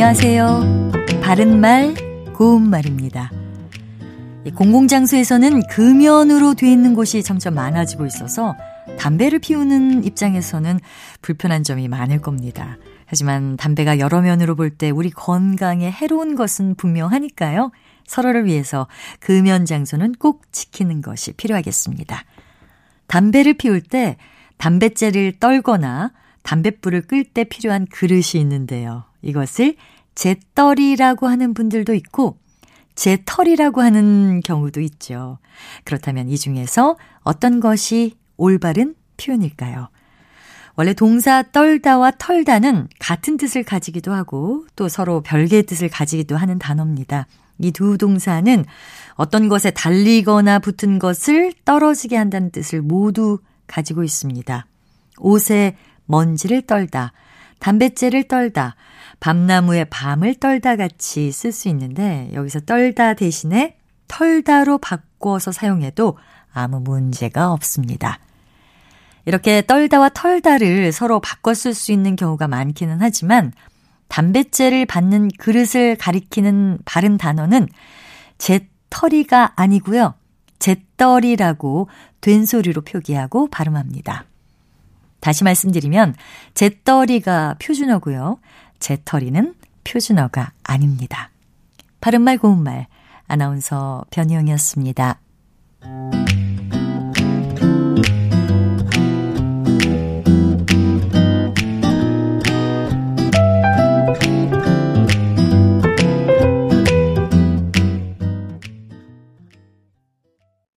안녕하세요. 바른말, 고운말입니다. 공공장소에서는 금연으로 돼 있는 곳이 점점 많아지고 있어서 담배를 피우는 입장에서는 불편한 점이 많을 겁니다. 하지만 담배가 여러 면으로 볼 때 우리 건강에 해로운 것은 분명하니까요. 서로를 위해서 금연 장소는 꼭 지키는 것이 필요하겠습니다. 담배를 피울 때 담뱃재를 떨거나 담뱃불을 끌 때 필요한 그릇이 있는데요. 이것을 재떨이라고 하는 분들도 있고 재털이라고 하는 경우도 있죠. 그렇다면 이 중에서 어떤 것이 올바른 표현일까요? 원래 동사 떨다와 털다는 같은 뜻을 가지기도 하고 또 서로 별개의 뜻을 가지기도 하는 단어입니다. 이 두 동사는 어떤 것에 달리거나 붙은 것을 떨어지게 한다는 뜻을 모두 가지고 있습니다. 옷에 먼지를 떨다, 담뱃재를 떨다, 밤나무에 밤을 떨다 같이 쓸 수 있는데 여기서 떨다 대신에 털다로 바꿔서 사용해도 아무 문제가 없습니다. 이렇게 떨다와 털다를 서로 바꿔 쓸 수 있는 경우가 많기는 하지만 담뱃재를 받는 그릇을 가리키는 바른 단어는 제털이가 아니고요. 제떨이라고 된소리로 표기하고 발음합니다. 다시 말씀드리면 제떨이가 표준어고요. 제털이는 표준어가 아닙니다. 바른말 고운말 아나운서 변희영이었습니다.